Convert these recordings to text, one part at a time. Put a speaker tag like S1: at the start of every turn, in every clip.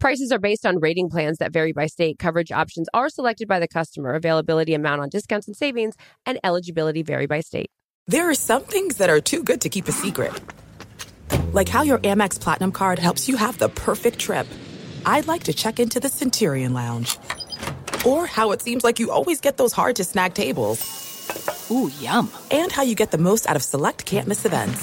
S1: Prices are based on rating plans that vary by state. Coverage options are selected by the customer. Availability, amount on discounts and savings, and eligibility vary by state.
S2: There are some things that are too good to keep a secret. Like how your Amex Platinum card helps you have the perfect trip. I'd like to check into the Centurion Lounge. Or how it seems like you always get those hard to snag tables.
S3: Ooh, yum.
S2: And how you get the most out of select can't miss events.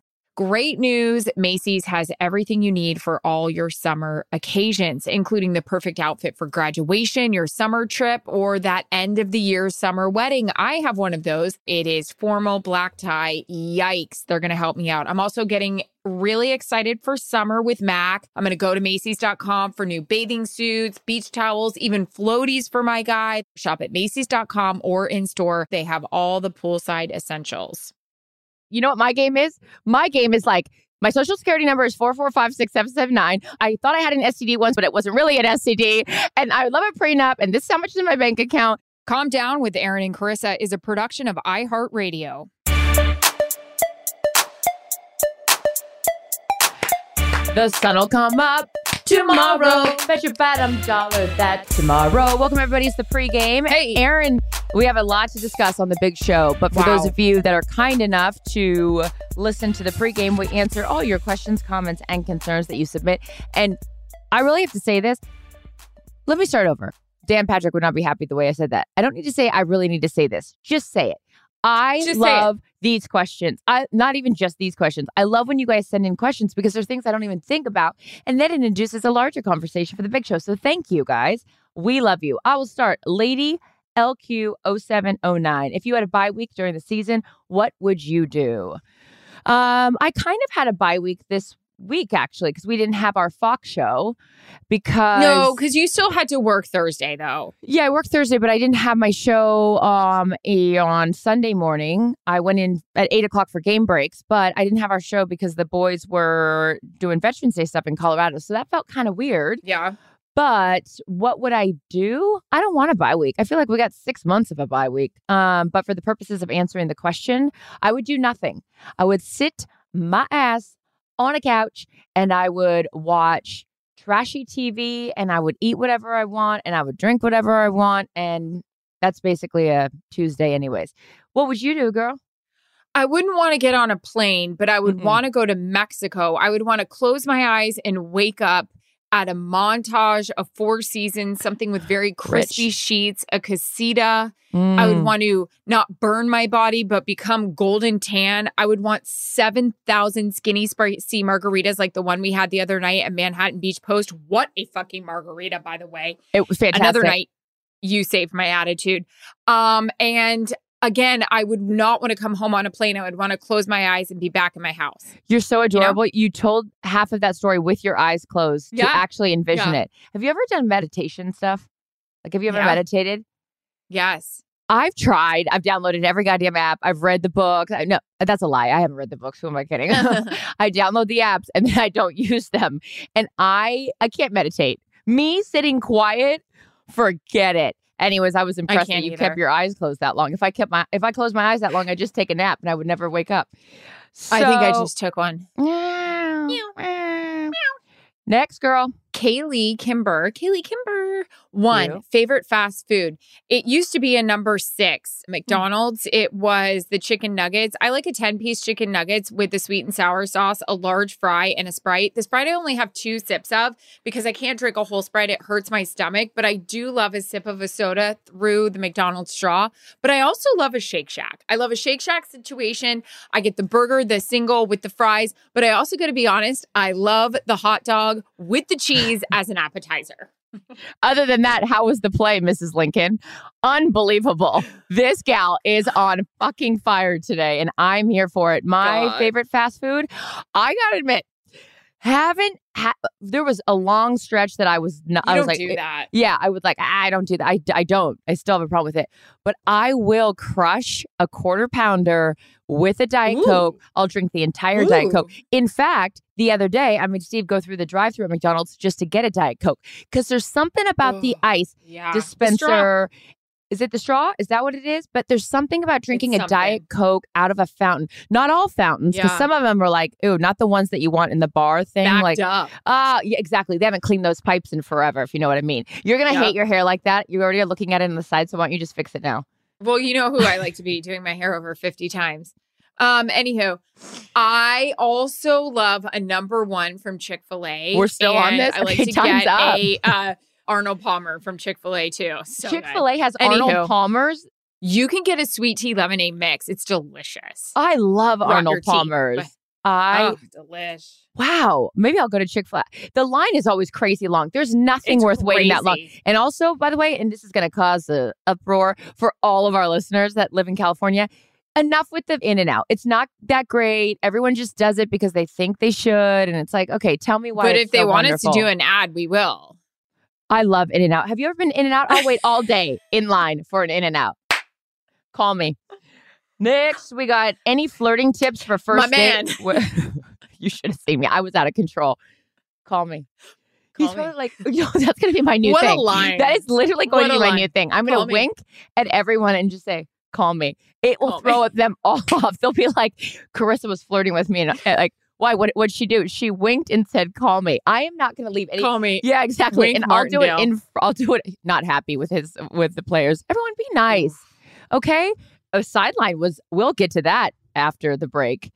S4: Great news. Macy's has everything you need for all your summer occasions, including the perfect outfit for graduation, your summer trip, or that end of the year summer wedding. I have one of those. It is formal black tie. Yikes. They're going to help me out. I'm also getting really excited for summer with Mac. I'm going to go to Macy's.com for new bathing suits, beach towels, even floaties for my guy. Shop at Macy's.com or in store. They have all the poolside essentials.
S1: You know what my game is? My game is like my social security number is 4456779. I thought I had an STD once, but it wasn't really an STD. And I love a prenup. And this is how much is in my bank account.
S4: Calm Down with Erin and Charissa is a production of iHeartRadio.
S1: The sun will come up tomorrow. Bet your bottom dollar that tomorrow. Welcome, everybody. It's the pregame.
S4: Hey.
S1: Erin, we have a lot to discuss on the big show. But for
S4: Wow.
S1: those of you that are kind enough to listen to the pregame, we answer all your questions, comments, and concerns that you submit. And I really have to say this. Let me start over. Dan Patrick would not be happy the way I said that. I don't need to say I really need to say this. Just say it. I
S4: Just
S1: love these questions. I not even just these questions. I love when you guys send in questions because there's things I don't even think about. And then it induces a larger conversation for the big show. So thank you guys. We love you. I will start. Lady LQ0709. If you had a bye week during the season, what would you do? Um, I kind of had a bye week this week actually because we didn't have our Fox show because
S4: No, because you still had to work Thursday, though.
S1: yeah, I worked Thursday, but I didn't have my show um on Sunday morning. I went in at eight o'clock for game breaks, but I didn't have our show because the boys were doing Veterans Day stuff in Colorado. So that felt kind of weird.
S4: Yeah.
S1: But what would I do? I don't want a bye week. I feel like we got six months of a bye week. Um, but for the purposes of answering the question, I would do nothing. I would sit my ass on a couch and I would watch trashy TV and I would eat whatever I want and I would drink whatever I want. And that's basically a Tuesday, anyways. What would you do, girl?
S4: I wouldn't want to get on a plane, but I would
S1: Mm-mm.
S4: want to go to Mexico. I would want to close my eyes and wake up at a montage of Four Seasons, something with very crispy
S1: Rich.
S4: sheets, a casita. I would
S1: Mm.
S4: want to not burn my body, but become golden tan. I would want 7,000 skinny spicy margaritas like the one we had the other night at Manhattan Beach Post. What a fucking margarita, by the way.
S1: It was fantastic.
S4: Another night, you saved my attitude. Um, and again, I would not want to come home on a plane. I would want to close my eyes and be back in my house.
S1: You're so
S4: know?
S1: adorable. You, told half of that story with your eyes closed
S4: Yeah.
S1: to actually envision
S4: Yeah.
S1: it. Have you ever done meditation stuff? Like, have you ever
S4: Yeah.
S1: meditated?
S4: Yes.
S1: I've tried. I've downloaded every goddamn app. I've read the books. I, no, that's a lie. I haven't read the books. Who am I kidding? I download the apps and then I don't use them. And I I can't meditate. Me sitting quiet, forget it. Anyways, I was impressed that you
S4: either.
S1: kept your eyes closed that long. If I kept my if I closed my eyes that long, I'd just take a nap and I would never wake up.
S4: I think I just took one.
S1: Meow, meow. Next girl.
S4: Kaylee Kimber. Kaylee Kimber. One,
S1: You?
S4: favorite fast food. It used to be a number six, mm. McDonald's. It was the chicken nuggets. I like a 10 piece chicken nuggets with the sweet and sour sauce, a large fry, and a Sprite. The Sprite I only have two sips of because I can't drink a whole Sprite. It hurts my stomach, but I do love a sip of a soda through the McDonald's straw. But I also love a Shake Shack. I love a Shake Shack situation. I get the burger, the single with the fries, but I also got to be honest, I love the hot dog with the cheese as an appetizer.
S1: Other than that, how was the play, Mrs. Lincoln? Unbelievable. This gal is on fucking fire today, and I'm here for it. My
S4: God.
S1: favorite fast food, I gotta admit, haven't ha- there was a long stretch that I was not.
S4: You
S1: I was
S4: don't
S1: like,
S4: do eh, that.
S1: Yeah, I would like, I don't do that. I, I don't. I still have a problem with it. But I will crush a quarter pounder with a Diet
S4: Ooh.
S1: Coke. I'll drink the entire Diet Coke. In fact, the other day, I made Steve go through the drive through at McDonald's just to get a Diet Coke because there's something about the ice
S4: Yeah.
S1: Dispenser. Is it the straw? Is that what it is? But there's something about drinking a. Diet Coke out of a fountain. Not all fountains, because
S4: Yeah.
S1: some of them are like, ooh, not the ones that you want in the bar thing.
S4: Backed
S1: like,
S4: up.
S1: Ah, yeah, exactly. They haven't cleaned those pipes in forever, if you know what I mean. You're gonna
S4: Yep.
S1: hate your hair like that. You already are looking at it on the side, so why don't you just fix it now?
S4: Well, you know who I like to be doing my hair over 50 times. Um, anywho, I also love a number one from Chick fil A.
S1: We're still on this?
S4: I like
S1: Okay,
S4: to get
S1: up.
S4: a uh, Arnold Palmer from Chick fil A too. So
S1: Chick. Fil A has
S4: Anywho.
S1: Arnold Palmer's.
S4: You can get a sweet tea lemonade mix. It's delicious.
S1: I love
S4: your
S1: Arnold Palmer's.
S4: but-
S1: I
S4: oh, delish.
S1: wow. Maybe I'll go to Chick Fil A. The line is always crazy long. There's nothing
S4: It's
S1: worth waiting that long. And also, by the way, and this is going to cause a uproar for all of our listeners that live in California. Enough with the in and out. It's not that great. Everyone just does it because they think they should, and it's like, okay, tell me why.
S4: But if they
S1: so
S4: want us to do an ad, we will.
S1: I love In and Out. Have you ever been In and Out? I'll wait all day in line for an In and Out. Call me. Next, we got any flirting tips for first
S4: man.
S1: date? You should have seen me. I was out of control. Call me. He's
S4: me.
S1: probably like, know, that's going to be my new
S4: What a
S1: thing.
S4: line.
S1: That is literally going
S4: What
S1: to
S4: a
S1: be my new thing. I'm gonna
S4: me.
S1: wink at everyone and just say, call me. It will
S4: Call
S1: throw them all off. They'll be like, Charissa was flirting with me. And uh, like, why? What what'd she do? She winked and said, call me. I am not going to leave any
S4: Call me.
S1: yeah, exactly.
S4: Wink
S1: and I'll do it in. I'll do it. Not happy with his with the players. Everyone, be nice. Okay. A sideline was. We'll get to that after the break.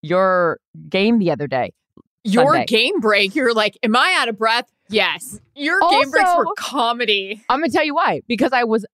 S1: Your game the other day.
S4: Your
S1: Sunday.
S4: game break, you're like, am I out of breath? Yes. Your game breaks were comedy.
S1: I'm gonna tell you why. Because I was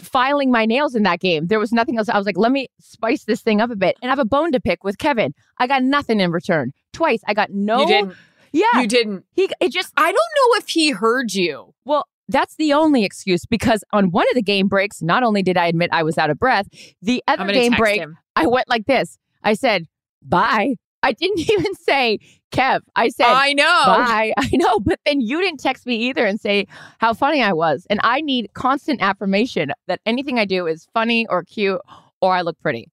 S1: filing my nails in that game. There was nothing else. I was like, let me spice this thing up a bit and I have a bone to pick with Kevin. I got nothing in return. Twice. I got no.
S4: You didn't.
S1: Yeah.
S4: You didn't.
S1: he. It just.
S4: I don't know if he heard you.
S1: Well, that's the only excuse because on one of the game breaks, not only did I admit I was out of breath, the other game break,
S4: him.
S1: I went like this. I said, bye. I didn't even say, Kev. I said,
S4: I know.
S1: bye. I know, but then you didn't text me either and say how funny I was. And I need constant affirmation that anything I do is funny or cute or I look pretty.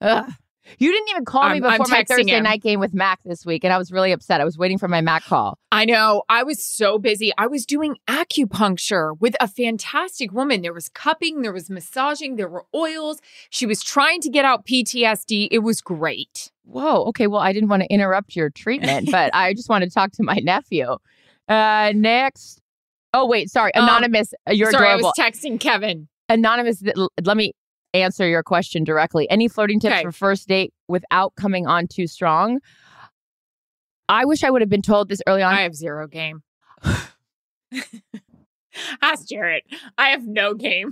S1: Ugh. You didn't even call me
S4: I'm- I'm
S1: before my Thursday
S4: him.
S1: night game with Mac this week, and I was really upset. I was waiting for my Mac call.
S4: I know. I was so busy. I was doing acupuncture with a fantastic woman. There was cupping, there was massaging, there were oils. She was trying to get out PTSD. It was great.
S1: Whoa. Okay. Well, I didn't want to interrupt your treatment, but I just want to talk to my nephew. Uh, next. Oh wait, sorry.
S4: Um,
S1: Anonymous, uh, you're
S4: Sorry,
S1: adorable.
S4: I was texting Kevin.
S1: Anonymous, let me answer your question directly. Any flirting tips
S4: Okay.
S1: for first date without coming on too strong? I wish I would have been told this early on.
S4: I have zero game. Ask Jarret. I have no game.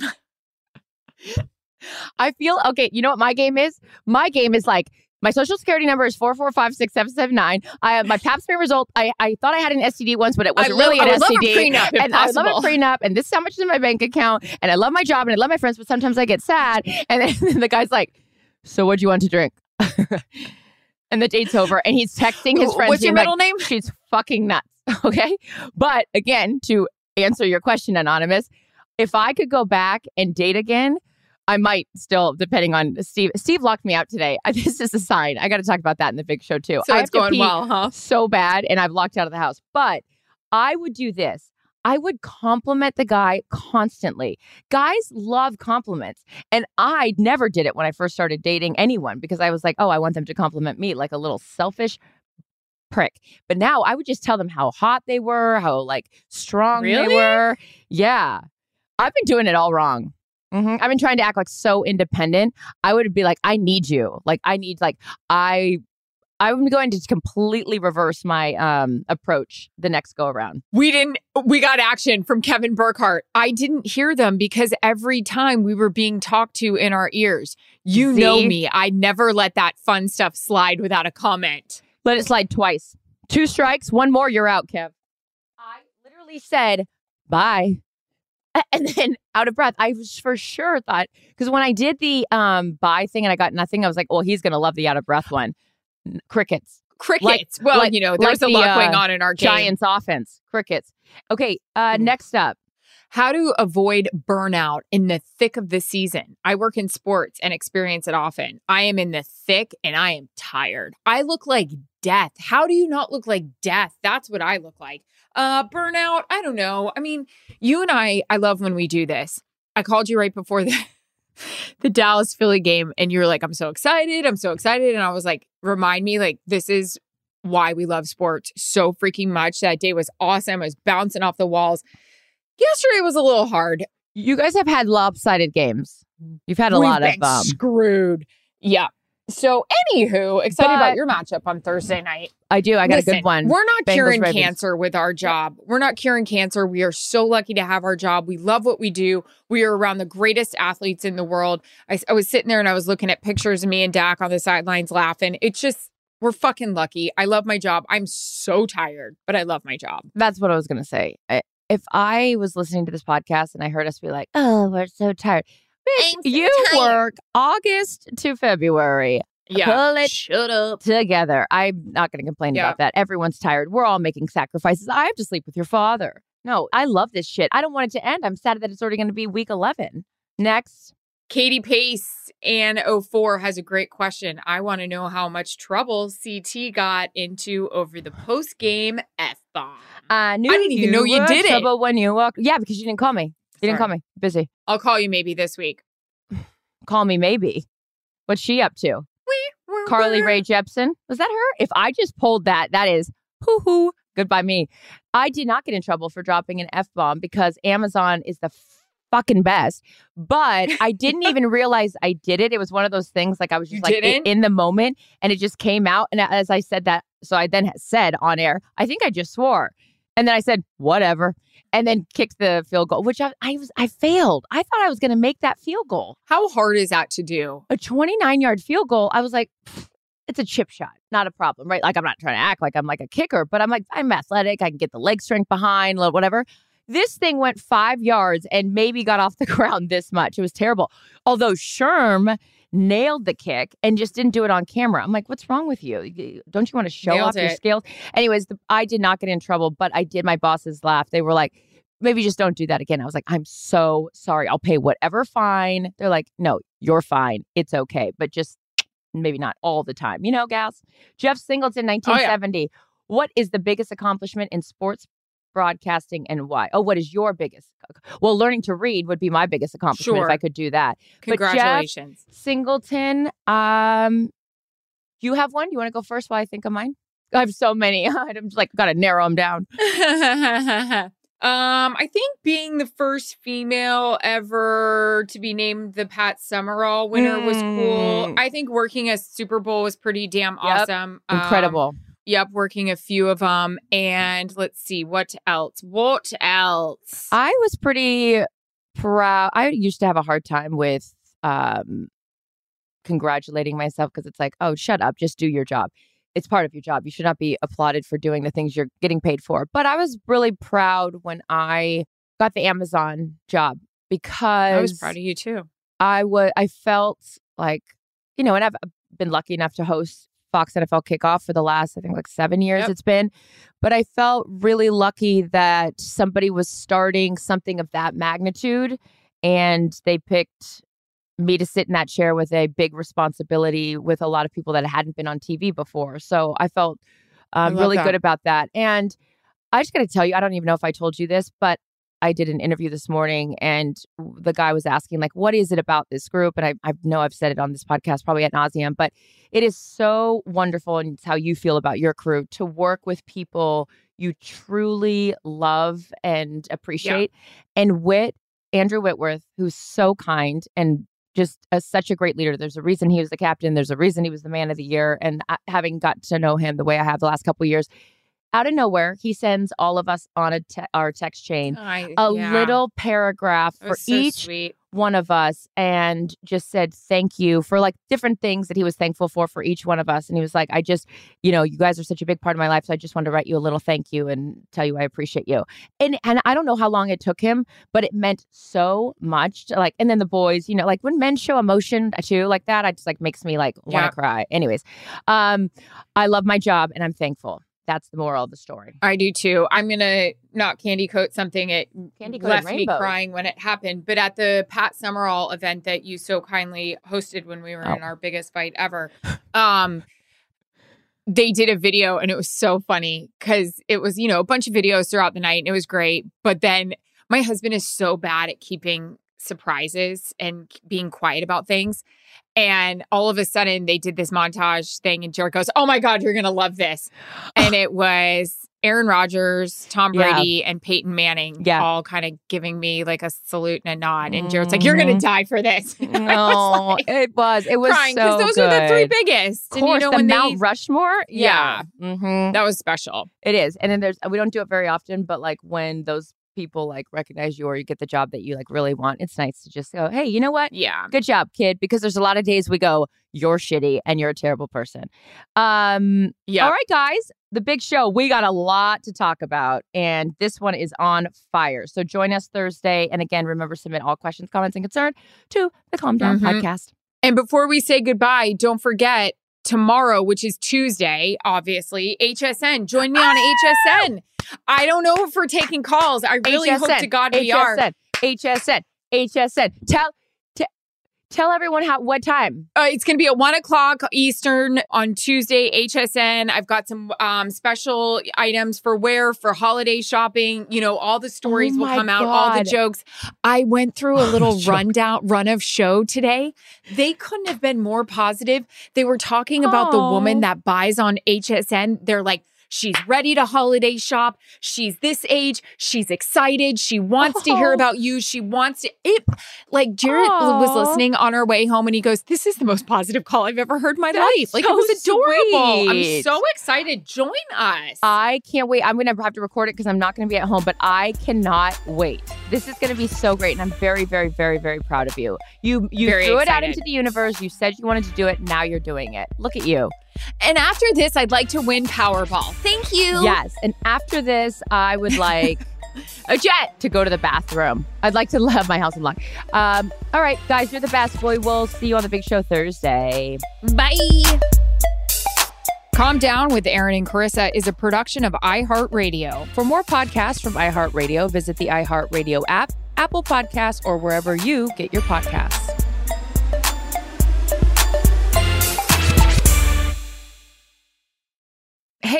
S1: I feel okay. You know what my game is? My game is like my social security number is four four five six seven seven nine. I have my Pap smear result. I, I thought I had an STD once, but it wasn't really an
S4: I
S1: STD.
S4: a prenup
S1: and I love a prenup, and this is how much is in my bank account, and I love my job, and I love my friends, but sometimes I get sad, and then the guy's like, "So what do you want to drink?" and the date's over, and he's texting his friends.
S4: What's your
S1: being like,
S4: middle name?
S1: She's fucking nuts. Okay. But again, to answer your question, Anonymous, if I could go back and date again, I might still, depending on Steve. Steve locked me out today. This is a sign. I got to talk about that in the big show too.
S4: So
S1: I
S4: it's going well, huh?
S1: So bad, and I've locked out of the house. But I would do this. I would compliment the guy constantly. Guys love compliments. And I never did it when I first started dating anyone because I was like, oh, I want them to compliment me like a little selfish prick. But now I would just tell them how hot they were, how like strong
S4: Really?
S1: they were. Yeah. I've been doing it all wrong. Hmm I've been trying to act like so independent. I would be like, I need you. Like, I need, like, I. I'm going to completely reverse my um approach the next go around.
S4: We didn't, we got action from Kevin Burkhardt. I didn't hear them because every time we were being talked to in our ears. You know me. I never let that fun stuff slide without a comment.
S1: Let it slide twice. Two strikes, one more, you're out, Kev. I literally said bye. And then out of breath, I was for sure thought because when I did the um buy thing and I got nothing, I was like, well, he's gonna love the out of breath one. Crickets.
S4: Crickets. well,
S1: like-
S4: you know, there's
S1: like
S4: a
S1: the,
S4: lot going
S1: uh,
S4: on in our game.
S1: Giants offense. Crickets. Okay, uh
S4: Mhm.
S1: next up.
S4: How to avoid burnout in the thick of the season. I work in sports and experience it often. I am in the thick and I am tired. I look like death. How do you not look like death? That's what I look like. Uh burnout, I don't know. I mean, you and I I love when we do this. I called you right before the the Dallas Philly game and you were like I'm so excited. I'm so excited and I was like remind me like this is why we love sports so freaking much. That day was awesome. I was bouncing off the walls. Yesterday was a little hard.
S1: You guys have had lopsided games. You've had a
S4: We've
S1: lot of um
S4: screwed. Yeah. So, anywho, excited
S1: But-
S4: about your matchup on Thursday night.
S1: I do, I got a good one.
S4: We're not
S1: Bengals,
S4: curing
S1: Ravens.
S4: cancer with our job. We're not curing cancer. We are so lucky to have our job. We love what we do. We are around the greatest athletes in the world. I, I was sitting there and I was looking at pictures of me and Dak on the sidelines laughing. It's just, we're fucking lucky. I love my job. I'm so tired, but I love my job.
S1: That's what I was going to say. I, if I was listening to this podcast and I heard us be like, "Oh, we're so tired," Bitch, you
S4: tired.
S1: work August to February
S4: Yeah.
S1: Pull it
S4: Shut up.
S1: together. I'm not going to complain
S4: Yeah.
S1: about that. Everyone's tired. We're all making sacrifices. I have to sleep with your father. No, I love this shit. I don't want it to end. I'm sad that it's already going to be week 11. Next.
S4: Katie Pace and 04 has a great question. I want to know how much trouble CT got into over the post game F bomb.
S1: I knew
S4: I didn't even know you did it.
S1: trouble when you walk. Yeah, because you didn't call me. You didn't call me. Busy.
S4: I'll call you maybe this week.
S1: Call me maybe. What's she up to? We were Carly Rae Jepsen. Was that her? If I just pulled that, that is hoo hoo. Goodbye me. I did not get in trouble for dropping an F bomb because Amazon is the fucking best. But I didn't even realize I did it. It was one of those things like I was just
S4: You
S1: like in the moment and it just came out. And uh, as I said that, so I then said on air, I think I just swore. And then I said, whatever. And then kicked the field goal, which I, I was I failed. I thought I was gonna make that field goal
S4: How hard is that to do?
S1: a 29 yard field goal, I was like, it's a chip shot, not a problem, right? Like, I'm not trying to act like I'm like a kicker, but I'm like, I'm athletic. I can get the leg strength behind, whatever. This thing went five yards and maybe got off the ground this much. It was terrible. Although Sherm nailed the kick and just didn't do it on camera. I'm like, what's wrong with you? Don't you want to show
S4: Nailed
S1: off your skills? Anyways, the, I did not get in trouble, but I did my bosses laugh. They were like, maybe just don't do that again. I was like, I'm so sorry. I'll pay whatever fine. They're like, no, you're fine. It's okay. But just maybe not all the time. You know, gals? Jeff Singleton,
S4: Oh,
S1: 1970. What is the biggest accomplishment in sports broadcasting and why? Oh, what is your biggest? Well, learning to read would be my biggest accomplishment
S4: Sure.
S1: if I could do that. But Jeff-
S4: Congratulations.
S1: Singleton, um, you have one? You want to go first while I think of mine? I have so many. I'm just like, got to narrow them down.
S4: um, I think being the first female ever to be named the Pat Summerall winner was cool.
S1: Mm.
S4: I think working as Super Bowl was pretty damn
S1: Yep.
S4: awesome. Um,
S1: Incredible.
S4: Yep, working a few of them. And let's see, what else? What else?
S1: I was pretty proud. I used to have a hard time with um, congratulating myself because it's like, oh, shut up, just do your job. It's part of your job. You should not be applauded for doing the things you're getting paid for. But I was really proud when I got the Amazon job because
S4: I was proud of you too.
S1: I would I felt like, you know, and I've been lucky enough to host Fox NFL kickoff for the last, I think like seven years
S4: Yep.
S1: it's been. But I felt really lucky that somebody was starting something of that magnitude and they picked me to sit in that chair with a big responsibility with a lot of people that hadn't been on TV before. So I felt um,
S4: love
S1: really
S4: that.
S1: good about that. And I just got to tell you, I don't even know if I told you this, but I did an interview this morning and the guy was asking, like, what is it about this group? And I, I know I've said it on this podcast probably at nauseum, but it is so wonderful and it's how you feel about your crew to work with people you truly love and appreciate. Yeah. And Whit, Andrew Whitworth, who's so kind and just a, such a great leader. There's a reason he was the captain. There's a reason he was the man of the year. And I, having got to know him the way I have the last couple years, out of nowhere, he sends all of us on a te- our text chain I, a yeah. little paragraph for so each sweet. one of us, and just said thank you for like different things that he was thankful for for each one of us. And he was like, "I just, you know, you guys are such a big part of my life, so I just wanted to write you a little thank you and tell you I appreciate you." And and I don't know how long it took him, but it meant so much. To, like, and then the boys, you know, like when men show emotion too, like that, I just like makes me like want to yeah. cry. Anyways, um, I love my job and I'm thankful that's the moral of the story.
S4: I do too. I'm gonna not candy coat something. It candy left me crying when it happened. But at the Pat Summerall event that you so kindly hosted when we were oh. in our biggest fight ever, um, they did a video and it was so funny because it was you know a bunch of videos throughout the night and it was great. But then my husband is so bad at keeping surprises and being quiet about things. And all of a sudden, they did this montage thing, and Jarret goes, Oh my God, you're going to love this. And it was Aaron Rodgers, Tom Brady, yeah. and Peyton Manning yeah. all kind of giving me like a salute and a nod. And Jarret's like, You're going to mm-hmm. die for this.
S1: No, like, it was. It was crying because so
S4: those
S1: good.
S4: are the three biggest.
S1: Of course, and, you know, the Mount they, Rushmore.
S4: Yeah. yeah. Mm-hmm. That was special.
S1: It is. And then there's, we don't do it very often, but like when those people like recognize you or you get the job that you like really want, it's nice to just go, hey, you know what?
S4: Yeah.
S1: Good job, kid. Because there's a lot of days we go, you're shitty and you're a terrible person. Um, yeah. All right, guys. The big show. We got a lot to talk about, and this one is on fire. So join us Thursday. And again, remember, submit all questions, comments, and concern to the Calm Down mm-hmm. podcast.
S4: And before we say goodbye, don't forget tomorrow, which is Tuesday, obviously, HSN. Join me on HSN. I don't know if we're taking calls. I really HSN, hope to God we
S1: HSN,
S4: are.
S1: HSN, HSN. Tell Tell everyone how what time.
S4: Uh, it's going to be at one o'clock Eastern on Tuesday. HSN. I've got some um, special items for wear for holiday shopping. You know, all the stories oh will come God. out, all the jokes. I went through a little rundown run of show today. They couldn't have been more positive. They were talking about the woman that buys on HSN. They're like, She's ready to holiday shop. She's this age. She's excited. She wants oh. to hear oh. about you. She wants to. It like Jarret was listening on our way home, and he goes, "This is the most positive call I've ever heard in my That's life. Like so it was adorable. Sweet. I'm so excited. Join us.
S1: I can't wait. I'm gonna have to record it because I'm not gonna be at home, but I cannot wait. This is gonna be so great, and I'm very, very, very, very proud of you. You you very threw excited. it out into the universe. You said you wanted to do it. Now you're doing it. Look at you.
S4: And after this, I'd like to win Powerball. Thank you.
S1: Yes. And after this, I would like a jet to go to the bathroom. I'd like to have my house unlocked. Um, all right, guys, you're the best. Boy, We will see you on the big show Thursday.
S4: Bye. Calm Down with Erin and Charissa is a production of iHeartRadio. For more podcasts from iHeartRadio, visit the iHeartRadio app, Apple Podcasts, or wherever you get your podcasts.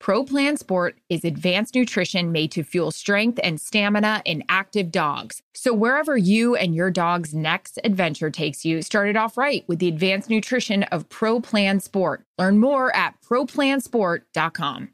S4: Pro Plan Sport is advanced nutrition made to fuel strength and stamina in active dogs. So wherever you and your dog's next adventure takes you, start it off right with the advanced nutrition of Pro Plan Sport. Learn more at ProPlansport.com.